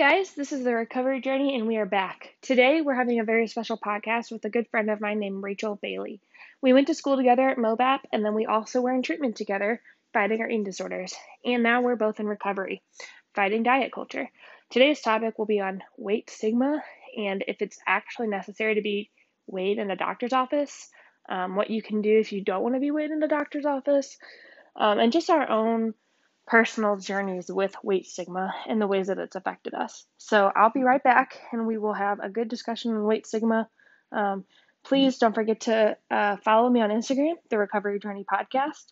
guys, this is the Recovery Journey, and we are back. Today, we're having a very special podcast with a good friend of mine named Rachel Bailey. We went to school together at MOBAP, and then we also were in treatment together, fighting our eating disorders. And now we're both in recovery, fighting diet culture. Today's topic will be on weight stigma and if it's actually necessary to be weighed in a doctor's office, um, what you can do if you don't want to be weighed in a doctor's office, um, and just our own personal journeys with weight stigma and the ways that it's affected us. So I'll be right back and we will have a good discussion on weight stigma. Um, please don't forget to uh, follow me on Instagram, the Recovery Journey Podcast.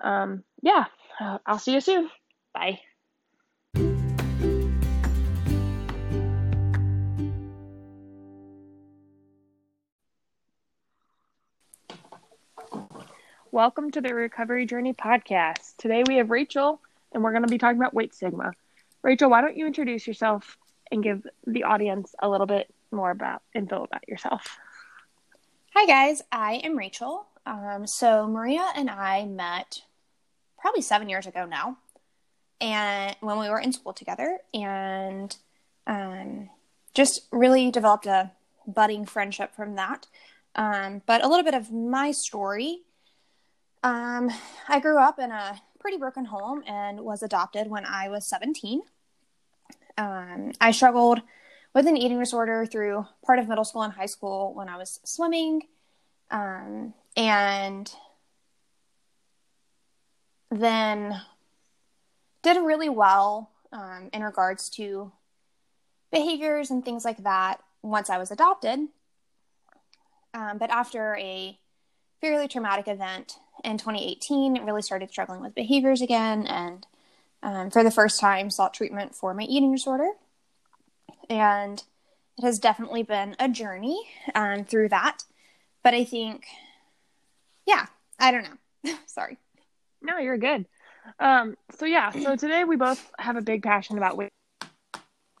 Um, yeah, I'll see you soon. Bye. Welcome to the Recovery Journey Podcast. Today we have Rachel and we're going to be talking about weight stigma. Rachel, why don't you introduce yourself and give the audience a little bit more about info about yourself? Hi, guys. I am Rachel. Um, so, Maria and I met probably seven years ago now, and when we were in school together, and um, just really developed a budding friendship from that. Um, but a little bit of my story. Um, I grew up in a pretty broken home and was adopted when I was 17. Um, I struggled with an eating disorder through part of middle school and high school when I was swimming. Um, and then did really well um, in regards to behaviors and things like that once I was adopted. Um, but after a fairly traumatic event in 2018 really started struggling with behaviors again and um, for the first time sought treatment for my eating disorder. And it has definitely been a journey um, through that. But i think yeah i don't know. Sorry. No you're good. Um, so yeah so today we both have a big passion about weight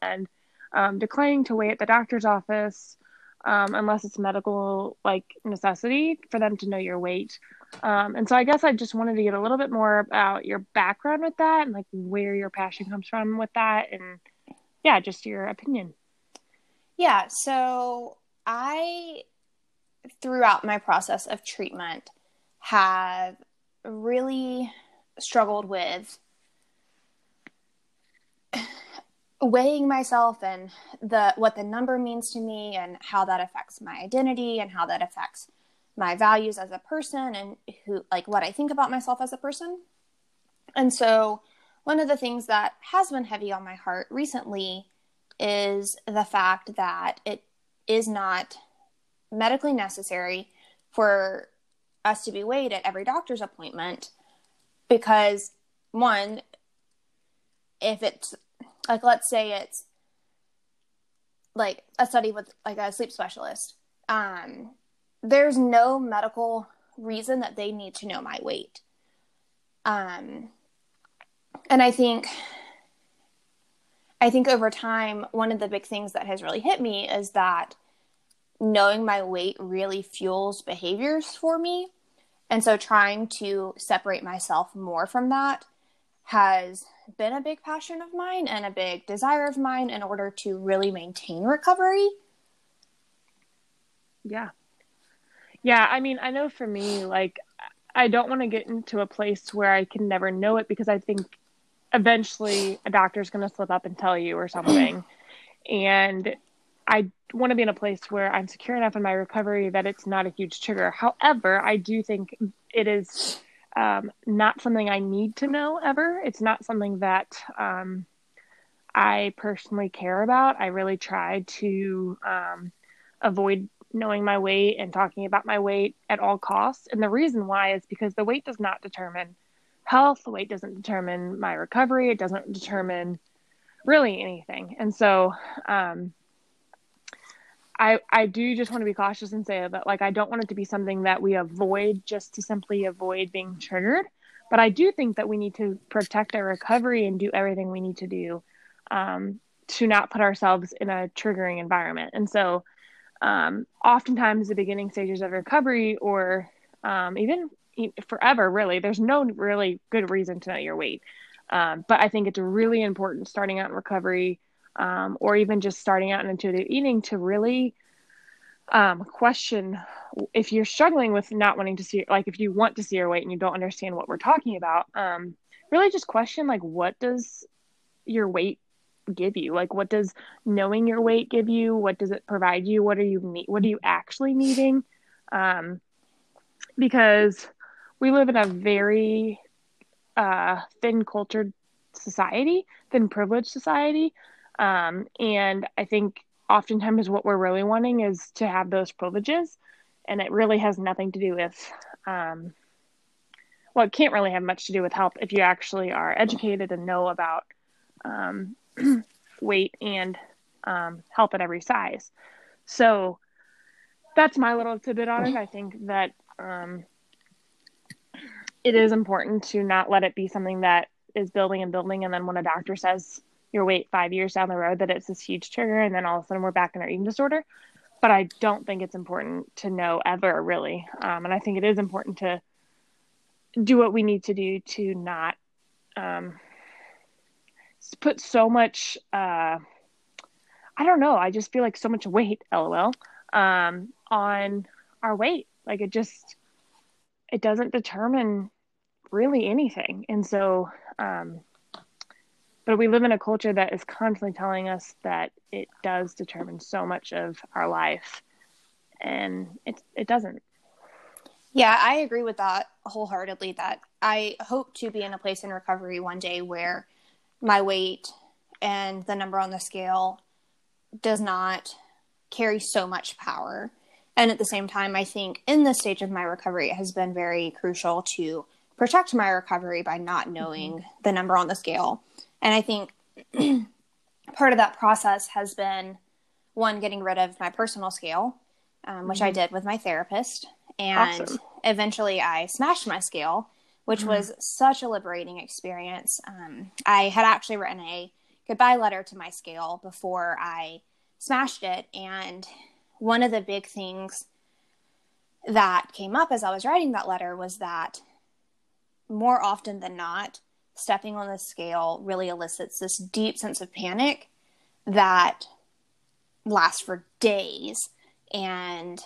and um, declining to weigh at the doctor's office um, unless it's medical like necessity for them to know your weight. Um, and so I guess I just wanted to get a little bit more about your background with that and like where your passion comes from with that and yeah, just your opinion. Yeah, so I throughout my process of treatment have really struggled with weighing myself and the what the number means to me and how that affects my identity and how that affects my values as a person and who like what I think about myself as a person. And so one of the things that has been heavy on my heart recently is the fact that it is not medically necessary for us to be weighed at every doctor's appointment because one if it's like let's say it's like a study with like a sleep specialist um there's no medical reason that they need to know my weight um and i think i think over time one of the big things that has really hit me is that knowing my weight really fuels behaviors for me and so trying to separate myself more from that has been a big passion of mine and a big desire of mine in order to really maintain recovery. Yeah. Yeah, I mean, I know for me, like, I don't want to get into a place where I can never know it because I think eventually a doctor's going to slip up and tell you or something. and I want to be in a place where I'm secure enough in my recovery that it's not a huge trigger. However, I do think it is um, not something I need to know ever. It's not something that um, I personally care about. I really try to um, avoid knowing my weight and talking about my weight at all costs. And the reason why is because the weight does not determine health, the weight doesn't determine my recovery, it doesn't determine really anything. And so, um, I I do just want to be cautious and say that like I don't want it to be something that we avoid just to simply avoid being triggered. But I do think that we need to protect our recovery and do everything we need to do um, to not put ourselves in a triggering environment. And so, um, oftentimes, the beginning stages of recovery, or um, even forever, really, there's no really good reason to know your weight. Um, but I think it's really important starting out in recovery um, or even just starting out in intuitive eating to really um, question if you're struggling with not wanting to see, like if you want to see your weight and you don't understand what we're talking about, um, really just question like what does your weight give you? Like what does knowing your weight give you? What does it provide you? What are you need? What are you actually needing? Um, because we live in a very uh, thin cultured society, thin privileged society. Um, and I think oftentimes what we're really wanting is to have those privileges. And it really has nothing to do with, um, well, it can't really have much to do with health if you actually are educated and know about um, weight and um, health at every size. So that's my little tidbit on it. I think that um, it is important to not let it be something that is building and building. And then when a doctor says your weight five years down the road, that it's this huge trigger, and then all of a sudden we're back in our eating disorder. But I don't think it's important to know ever really. Um, and I think it is important to do what we need to do to not um, put so much. Uh, I don't know. I just feel like so much weight, lol, um, on our weight. Like it just, it doesn't determine really anything. And so, um, but we live in a culture that is constantly telling us that it does determine so much of our life, and it it doesn't. Yeah, I agree with that wholeheartedly. That I hope to be in a place in recovery one day where my weight and the number on the scale does not carry so much power. And at the same time, I think in this stage of my recovery, it has been very crucial to protect my recovery by not knowing mm-hmm. the number on the scale. And I think part of that process has been one, getting rid of my personal scale, um, which mm-hmm. I did with my therapist. And awesome. eventually I smashed my scale, which mm-hmm. was such a liberating experience. Um, I had actually written a goodbye letter to my scale before I smashed it. And one of the big things that came up as I was writing that letter was that more often than not, stepping on the scale really elicits this deep sense of panic that lasts for days. And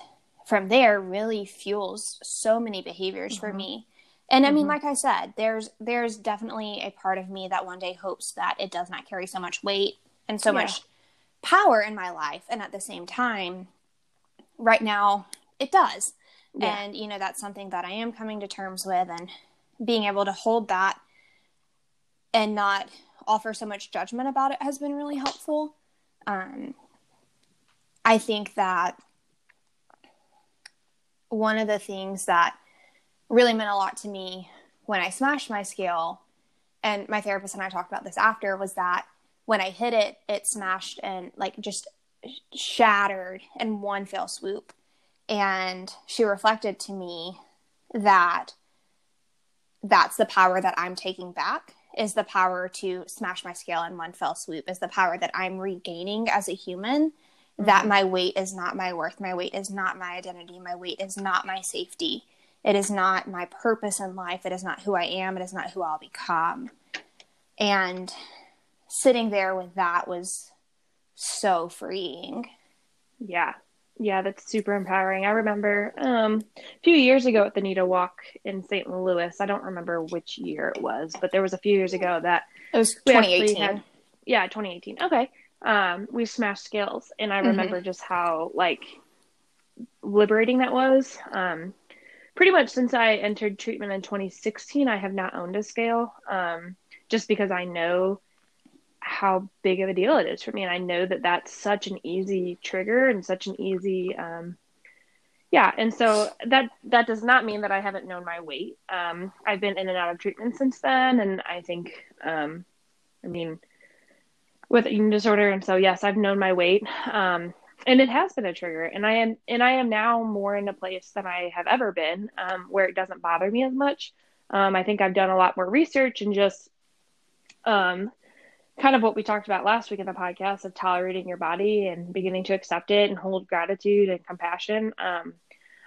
from there, really fuels so many behaviors mm-hmm. for me. And I mean, mm-hmm. like I said, there's there's definitely a part of me that one day hopes that it does not carry so much weight and so yeah. much power in my life. And at the same time, right now, it does. Yeah. And you know, that's something that I am coming to terms with and being able to hold that and not offer so much judgment about it has been really helpful. Um, I think that one of the things that really meant a lot to me when I smashed my scale, and my therapist and I talked about this after, was that when I hit it, it smashed and like just shattered in one fell swoop. And she reflected to me that that's the power that I'm taking back is the power to smash my scale in one fell swoop is the power that i'm regaining as a human mm-hmm. that my weight is not my worth my weight is not my identity my weight is not my safety it is not my purpose in life it is not who i am it is not who i'll become and sitting there with that was so freeing yeah yeah, that's super empowering. I remember um, a few years ago at the NEDA Walk in St. Louis. I don't remember which year it was, but there was a few years ago that it was 2018. Had, yeah, 2018. Okay, um, we smashed scales, and I mm-hmm. remember just how like liberating that was. Um, pretty much since I entered treatment in 2016, I have not owned a scale, um, just because I know how big of a deal it is for me. And i know that that's such an easy trigger and such an easy um, yeah. And so that that does not mean that i haven't known my weight. Um, i've been in and out of treatment since then. And i think um, i mean with eating disorder. And so yes i've known my weight. Um, and it has been a trigger and i am and i am now more in a place than i have ever been um, where it doesn't bother me as much um, i think i've done a lot more research and just um, kind of what we talked about last week in the podcast of tolerating your body and beginning to accept it and hold gratitude and compassion. Um,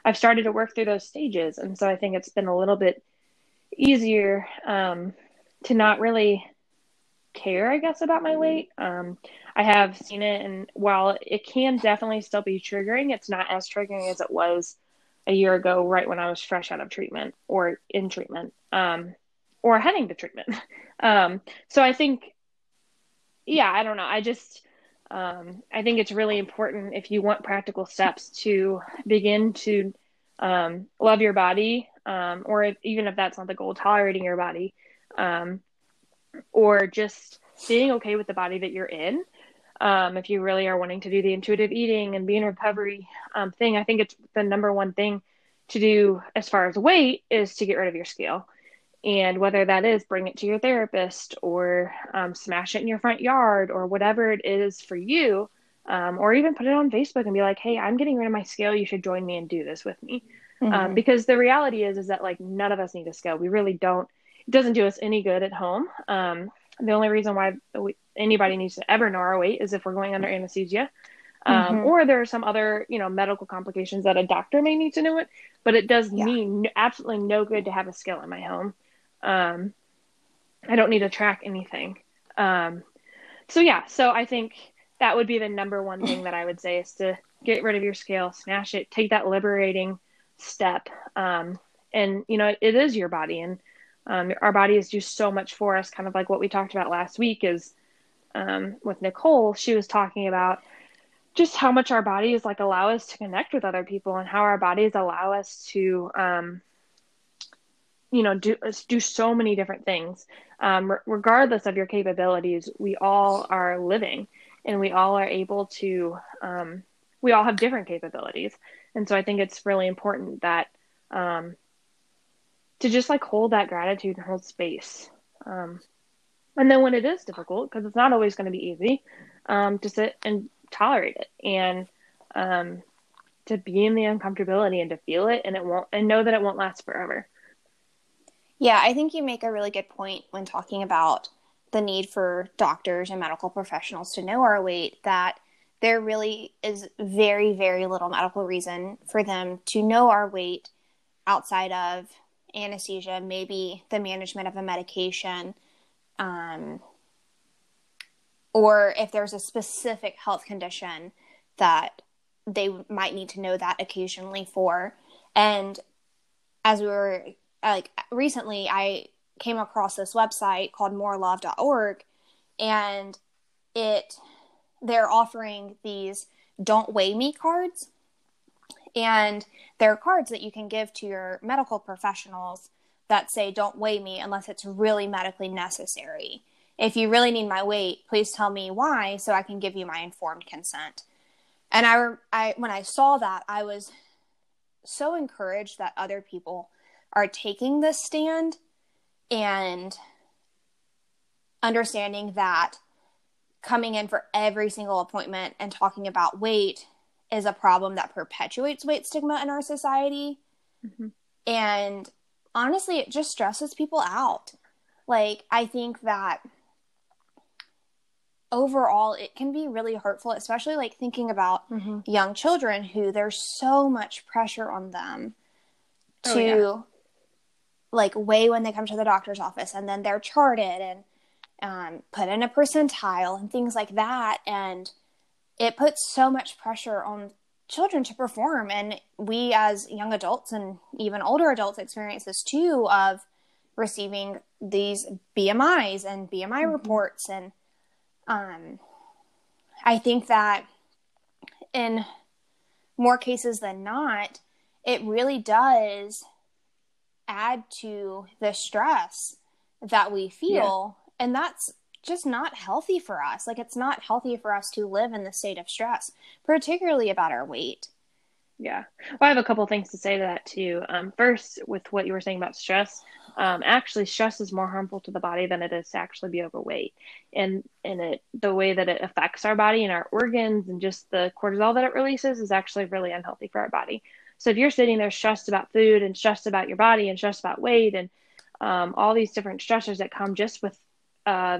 I've started to work through those stages. And so I think it's been a little bit easier um, to not really care, I guess, about my weight. Um, I have seen it, and while it can definitely still be triggering, it's not as triggering as it was a year ago, right when I was fresh out of treatment or in treatment, um, or heading to treatment. um, so I think, yeah, I don't know. I just, um, I think it's really important if you want practical steps to begin to um, love your body, um, or if, even if that's not the goal, tolerating your body, um, or just being okay with the body that you're in. Um, if you really are wanting to do the intuitive eating and be in recovery um, thing, I think it's the number one thing to do as far as weight is to get rid of your scale. And whether that is bring it to your therapist or um, smash it in your front yard or whatever it is for you, um, or even put it on Facebook and be like, "Hey, I'm getting rid of my scale. You should join me and do this with me." Um, mm-hmm. Because the reality is, is that like none of us need a scale. We really don't. It doesn't do us any good at home. Um, the only reason why we, anybody needs to ever know our weight is if we're going under anesthesia, um, mm-hmm. or there are some other you know medical complications that a doctor may need to know it. But it does yeah. mean absolutely no good to have a scale in my home. Um, I don't need to track anything. Um, so yeah, so I think that would be the number one thing that I would say is to get rid of your scale, smash it, take that liberating step. Um, and you know, it, it is your body, and um, our bodies do so much for us. Kind of like what we talked about last week is um, with Nicole. She was talking about just how much our bodies like allow us to connect with other people, and how our bodies allow us to um, you know do do so many different things um, regardless of your capabilities we all are living and we all are able to um, we all have different capabilities and so i think it's really important that um, to just like hold that gratitude and hold space. Um, and then when it is difficult because it's not always going to be easy um, to sit and tolerate it and um, to be in the uncomfortability and to feel it and it won't and know that it won't last forever. Yeah i think you make a really good point when talking about the need for doctors and medical professionals to know our weight that there really is very very little medical reason for them to know our weight outside of anesthesia maybe the management of a medication um, or if there's a specific health condition that they might need to know that occasionally for. And as we were like recently i came across this website called morelove.org and it they're offering these don't weigh me cards and there are cards that you can give to your medical professionals that say don't weigh me unless it's really medically necessary. If you really need my weight please tell me why so i can give you my informed consent. And i, I when i saw that i was so encouraged that other people are taking this stand and understanding that coming in for every single appointment and talking about weight is a problem that perpetuates weight stigma in our society. Mm-hmm. And honestly, it just stresses people out. Like, I think that overall it can be really hurtful, especially like thinking about mm-hmm. young children who there's so much pressure on them oh, to yeah like weigh when they come to the doctor's office and then they're charted and um, put in a percentile and things like that and it puts so much pressure on children to perform and we as young adults and even older adults experience this too of receiving these bmis and bmi mm-hmm. reports and um, i think that in more cases than not it really does add to the stress that we feel yeah. and that's just not healthy for us. Like it's not healthy for us to live in the state of stress particularly about our weight. Yeah. Well i have a couple things to say to that too. Um, first with what you were saying about stress um, actually stress is more harmful to the body than it is to actually be overweight. And and it the way that it affects our body and our organs and just the cortisol that it releases is actually really unhealthy for our body. So if you're sitting there stressed about food and stressed about your body and stressed about weight and um, all these different stressors that come just with uh,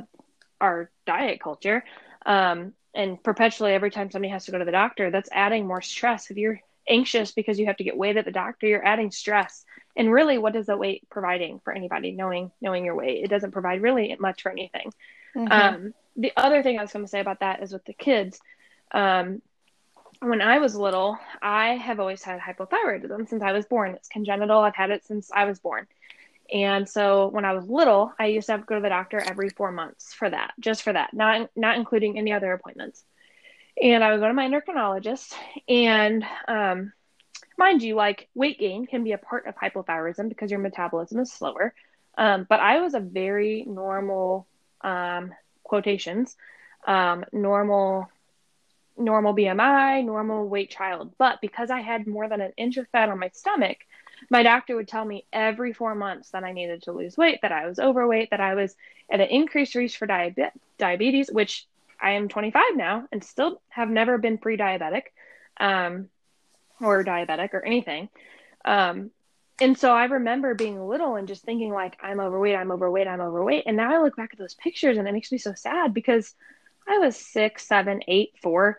our diet culture, um, and perpetually every time somebody has to go to the doctor, that's adding more stress. If you're anxious because you have to get weighed at the doctor. You're adding stress. And really, what is the weight providing for anybody? Knowing knowing your weight, it doesn't provide really much for anything. Mm-hmm. Um, the other thing I was going to say about that is with the kids. Um, when I was little, I have always had hypothyroidism since I was born. It's congenital. I've had it since I was born. And so when I was little, I used to have to go to the doctor every four months for that, just for that, not not including any other appointments. And I would go to my endocrinologist, and um, mind you, like weight gain can be a part of hypothyroidism because your metabolism is slower. Um, but I was a very normal um, quotations, um, normal normal BMI, normal weight child. But because I had more than an inch of fat on my stomach, my doctor would tell me every four months that I needed to lose weight, that I was overweight, that I was at an increased risk for diabe- diabetes, which I am 25 now and still have never been pre diabetic um, or diabetic or anything. Um, and so I remember being little and just thinking, like, I'm overweight, I'm overweight, I'm overweight. And now I look back at those pictures and it makes me so sad because I was six, seven, eight, four,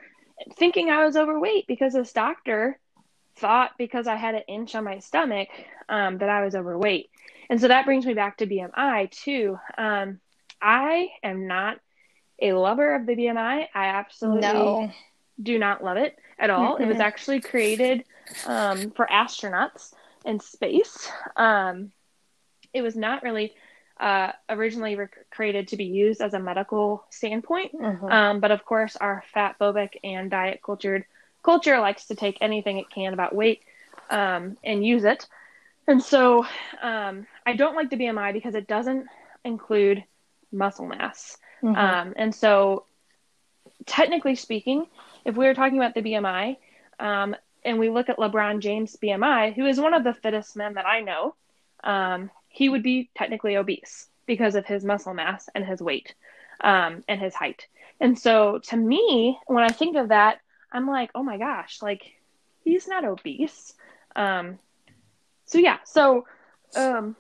thinking I was overweight because this doctor thought because I had an inch on my stomach um, that I was overweight. And so that brings me back to BMI too. Um, I am not a lover of the BMI. I absolutely no. do not love it at all. Mm-hmm. It was actually created um, for astronauts in space. Um, it was not really uh, originally rec- created to be used as a medical standpoint. Mm-hmm. Um, but of course, our fat phobic and diet cultured culture likes to take anything it can about weight um, and use it. And so um, I don't like the BMI because it doesn't include muscle mass. Mm-hmm. Um, and so, technically speaking, if we were talking about the BMI um, and we look at LeBron James' BMI, who is one of the fittest men that I know, um, he would be technically obese because of his muscle mass and his weight um, and his height. And so, to me, when I think of that, I'm like, oh my gosh, like he's not obese. Um, so yeah, so um,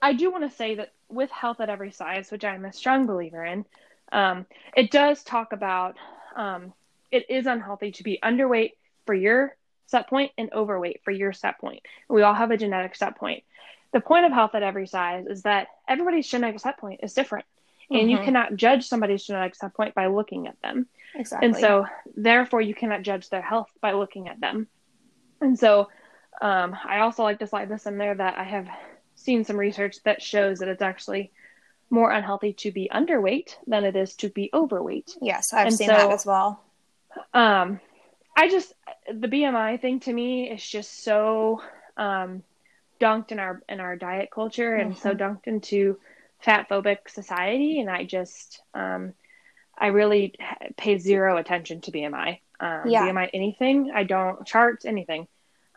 I do want to say that with health at every size, which I'm a strong believer in, um, it does talk about um, it is unhealthy to be underweight for your set point and overweight for your set point. We all have a genetic set point. The point of health at every size is that everybody's genetic set point is different. And mm-hmm. you cannot judge somebody's genetic set point by looking at them. Exactly. And so, therefore, you cannot judge their health by looking at them. And so, um, I also like to slide this in there that I have seen some research that shows that it's actually more unhealthy to be underweight than it is to be overweight. Yes, I've and seen so, that as well. Um, I just the BMI thing to me is just so um, dunked in our in our diet culture and mm-hmm. so dunked into fat phobic society, and I just um, I really pay zero attention to BMI. Um, yeah. BMI anything. I don't charts anything.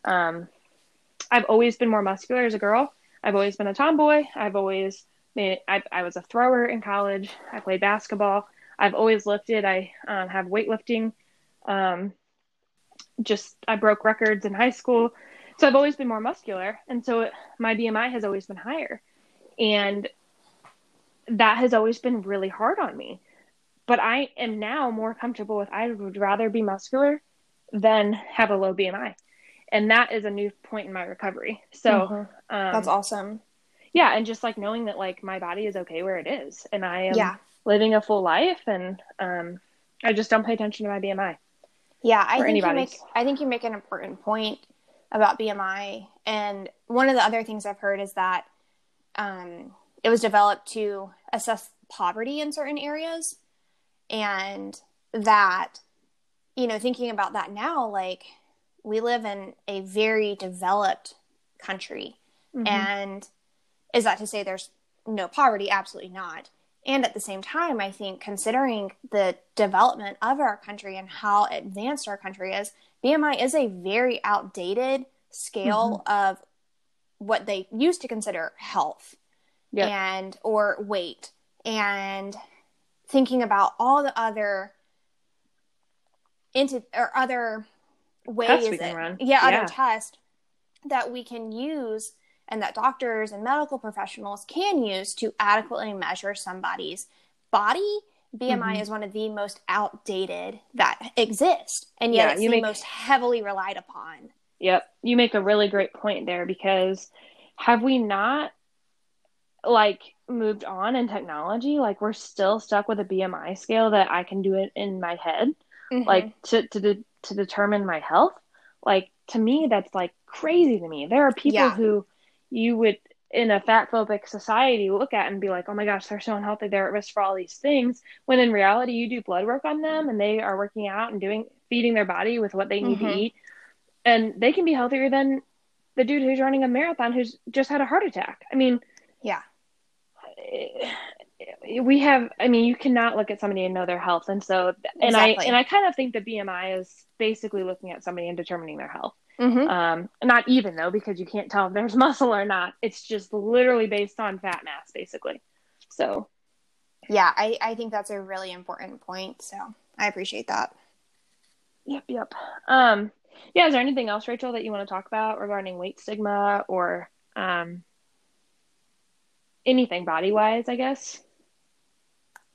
Um, I've always been more muscular as a girl. I've always been a tomboy. I've always been, I, I was a thrower in college. I played basketball. I've always lifted. I um, have weightlifting. Um, just I broke records in high school, so I've always been more muscular, and so it, my BMI has always been higher, and that has always been really hard on me but I am now more comfortable with I would rather be muscular than have a low BMI. And that is a new point in my recovery. So mm-hmm. um, that's awesome. Yeah. And just like knowing that like my body is okay where it is and I am yeah. living a full life and um, I just don't pay attention to my BMI. Yeah. I think, you make, I think you make an important point about BMI. And one of the other things I've heard is that um, it was developed to assess poverty in certain areas and that you know thinking about that now like we live in a very developed country mm-hmm. and is that to say there's no poverty absolutely not and at the same time i think considering the development of our country and how advanced our country is bmi is a very outdated scale mm-hmm. of what they used to consider health yep. and or weight and thinking about all the other into or other ways that, yeah, yeah, other tests that we can use and that doctors and medical professionals can use to adequately measure somebody's body BMI mm-hmm. is one of the most outdated that exist, and yet yeah, it's the make, most heavily relied upon. Yep, you make a really great point there because have we not like moved on in technology? Like we're still stuck with a BMI scale that I can do it in my head, mm-hmm. like to to de- to determine my health. Like to me, that's like crazy to me. There are people yeah. who you would in a fat phobic society look at and be like, oh my gosh, they're so unhealthy, they're at risk for all these things. When in reality, you do blood work on them and they are working out and doing feeding their body with what they need mm-hmm. to eat, and they can be healthier than the dude who's running a marathon who's just had a heart attack. I mean, yeah, we have. I mean, you cannot look at somebody and know their health, and so and exactly. I and I kind of think the BMI is basically looking at somebody and determining their health. Mm-hmm. Um, not even though, because you can't tell if there's muscle or not. It's just literally based on fat mass, basically. So, yeah, I, I think that's a really important point. So I appreciate that. Yep, yep. Um, yeah, is there anything else, Rachel, that you want to talk about regarding weight stigma or um, anything body wise, I guess?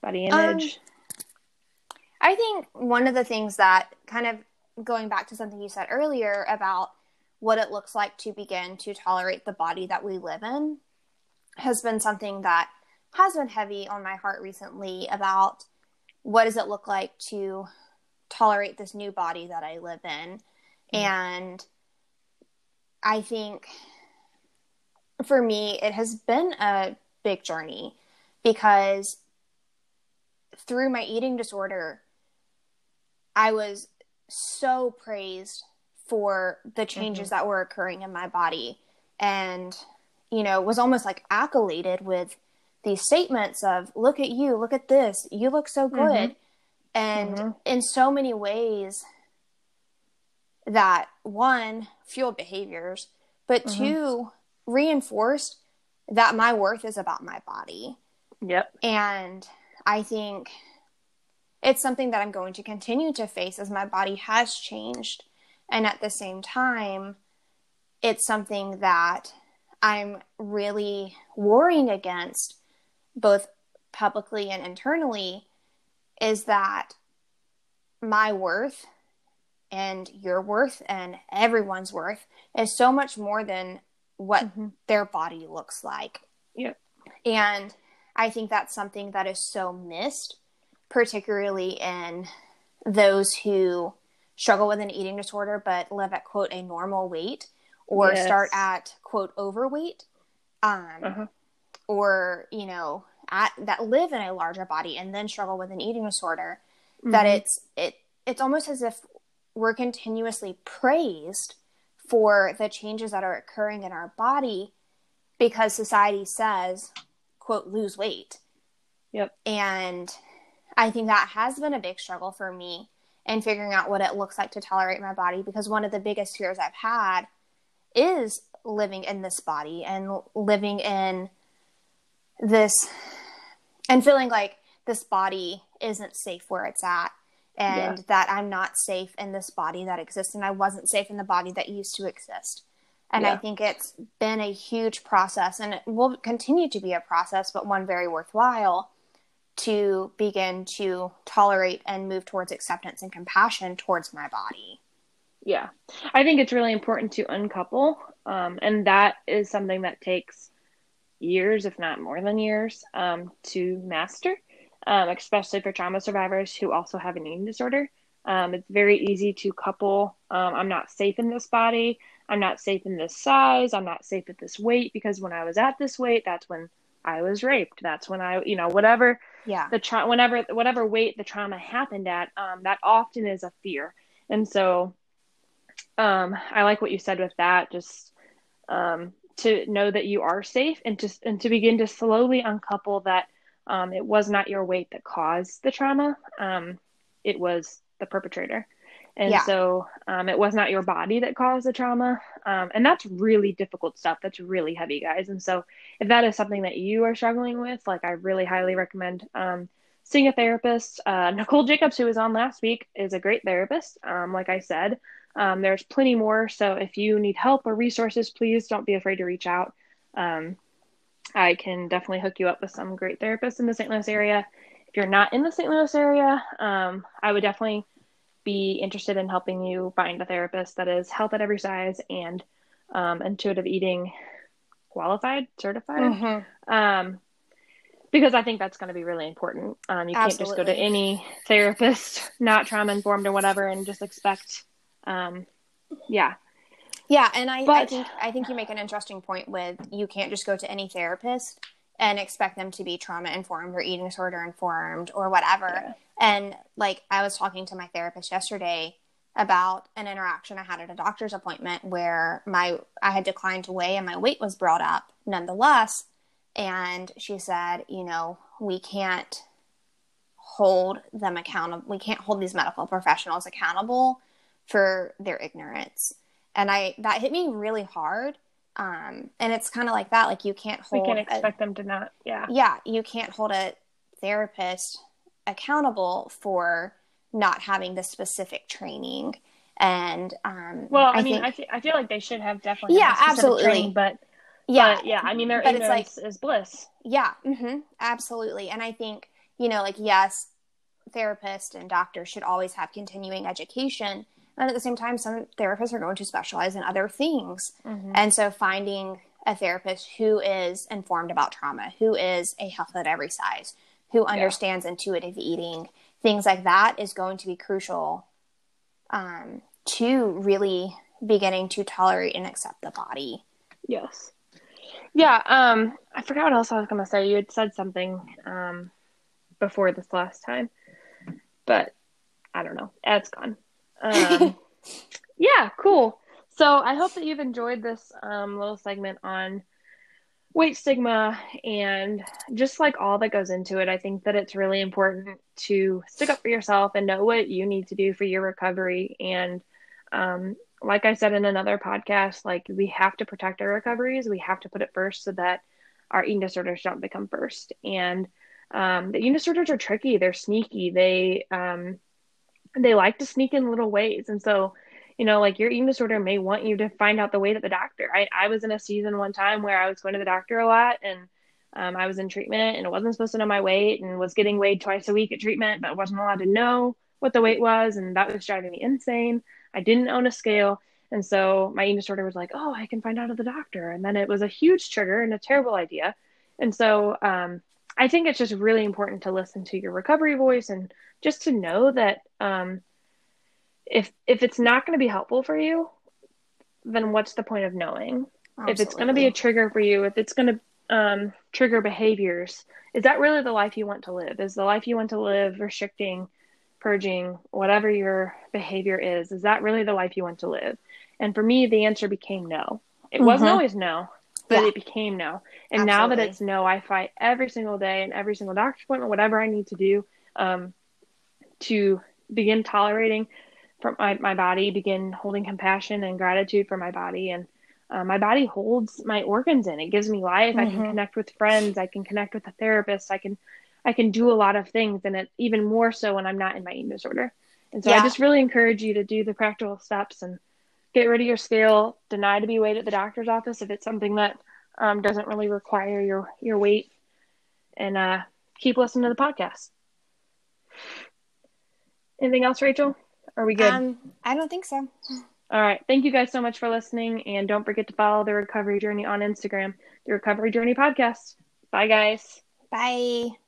Body image? Um, I think one of the things that kind of going back to something you said earlier about what it looks like to begin to tolerate the body that we live in has been something that has been heavy on my heart recently about what does it look like to tolerate this new body that I live in. Mm. And I think for me, it has been a big journey because through my eating disorder, I was so praised for the changes mm-hmm. that were occurring in my body and you know was almost like accoladed with these statements of look at you look at this you look so good mm-hmm. and mm-hmm. in so many ways that one fueled behaviors but mm-hmm. two reinforced that my worth is about my body yep and i think it's something that I'm going to continue to face as my body has changed. And at the same time, it's something that I'm really warring against, both publicly and internally, is that my worth and your worth and everyone's worth is so much more than what mm-hmm. their body looks like. Yep. And I think that's something that is so missed particularly in those who struggle with an eating disorder but live at quote a normal weight or yes. start at quote overweight um, uh-huh. or you know at that live in a larger body and then struggle with an eating disorder mm-hmm. that it's it it's almost as if we're continuously praised for the changes that are occurring in our body because society says quote lose weight. Yep. And I think that has been a big struggle for me in figuring out what it looks like to tolerate my body because one of the biggest fears I've had is living in this body and living in this and feeling like this body isn't safe where it's at and yeah. that I'm not safe in this body that exists and I wasn't safe in the body that used to exist. And yeah. I think it's been a huge process and it will continue to be a process, but one very worthwhile to begin to tolerate and move towards acceptance and compassion towards my body. Yeah, I think it's really important to uncouple, um, and that is something that takes years, if not more than years, um, to master, um, especially for trauma survivors who also have an eating disorder. Um, it's very easy to couple. Um, I'm not safe in this body. I'm not safe in this size. I'm not safe at this weight because when I was at this weight, that's when I was raped. That's when I, you know, whatever. Yeah. The tra- whenever whatever weight the trauma happened at, um, that often is a fear. And so, um, I like what you said with that. Just um, to know that you are safe, and to and to begin to slowly uncouple that um, it was not your weight that caused the trauma. Um, it was the perpetrator. And yeah. so um, it was not your body that caused the trauma. Um, and that's really difficult stuff. That's really heavy, guys. And so if that is something that you are struggling with, like I really highly recommend um, seeing a therapist. Uh, Nicole Jacobs, who was on last week, is a great therapist. Um, like I said, um, there's plenty more. So if you need help or resources, please don't be afraid to reach out. Um, I can definitely hook you up with some great therapists in the St. Louis area if you're not in the St. Louis area, um, I would definitely be interested in helping you find a therapist that is health at every size and um, intuitive eating qualified, certified. Mm-hmm. Um, because I think that's going to be really important. Um, you can't just go to any therapist, not trauma informed or whatever, and just expect, um, yeah. Yeah, and I, but, I think I think you make an interesting point with you can't just go to any therapist and expect them to be trauma informed or eating disorder informed or whatever. Yeah. And like I was talking to my therapist yesterday about an interaction I had at a doctor's appointment where my I had declined to weigh and my weight was brought up nonetheless and she said, you know, we can't hold them accountable. We can't hold these medical professionals accountable for their ignorance. And I that hit me really hard. Um, and it's kind of like that. Like you can't hold. We can't expect a, them to not. Yeah. Yeah, you can't hold a therapist accountable for not having the specific training. And um, well, I, I mean, think, I, feel, I feel like they should have definitely. Yeah, absolutely. Training, but yeah, but, yeah. I mean, their but ignorance it's like, is bliss. Yeah, mm-hmm, absolutely. And I think you know, like yes, therapists and doctors should always have continuing education, and at the same time, some therapists are going to specialize in other things. Mm-hmm. And so, finding a therapist who is informed about trauma, who is a health at every size, who understands yeah. intuitive eating, things like that is going to be crucial um, to really beginning to tolerate and accept the body. Yes. Yeah, um, I forgot what else I was gonna say. You had said something um, before this last time, but I don't know. It's gone. Um, yeah, cool. So I hope that you've enjoyed this um, little segment on weight stigma and just like all that goes into it. I think that it's really important to stick up for yourself and know what you need to do for your recovery and um, like I said in another podcast, like we have to protect our recoveries. We have to put it first so that our eating disorders don't become first. And um, the eating disorders are tricky. They're sneaky. They um, they like to sneak in little ways. And so, you know, like your eating disorder may want you to find out the weight at the doctor. I, I was in a season one time where I was going to the doctor a lot and um, I was in treatment and wasn't supposed to know my weight and was getting weighed twice a week at treatment, but wasn't allowed to know what the weight was. And that was driving me insane. I didn't own a scale. And so my eating disorder was like, oh, I can find out at the doctor. And then it was a huge trigger and a terrible idea. And so um, I think it's just really important to listen to your recovery voice and just to know that um, if if it's not going to be helpful for you, then what's the point of knowing? Absolutely. If it's going to be a trigger for you, if it's going to um, trigger behaviors, is that really the life you want to live? Is the life you want to live restricting purging, whatever your behavior is, is that really the life you want to live? And for me, the answer became no. It mm-hmm. wasn't always no, but yeah. it became no. And Absolutely. now that it's no, I fight every single day and every single doctor's appointment, whatever I need to do um, to begin tolerating from my, my body, begin holding compassion and gratitude for my body. And uh, my body holds my organs in. It gives me life. Mm-hmm. I can mm-hmm. connect with friends. I can connect with a therapist. I can I can do a lot of things, and it's even more so when I'm not in my eating disorder. And so yeah. I just really encourage you to do the practical steps and get rid of your scale. Deny to be weighed at the doctor's office if it's something that um, doesn't really require your your weight, and uh, keep listening to the podcast. Anything else, Rachel? Are we good? Um, I don't think so. All right. Thank you guys so much for listening. And don't forget to follow the Recovery Journey on Instagram, the Recovery Journey Podcast. Bye, guys. Bye.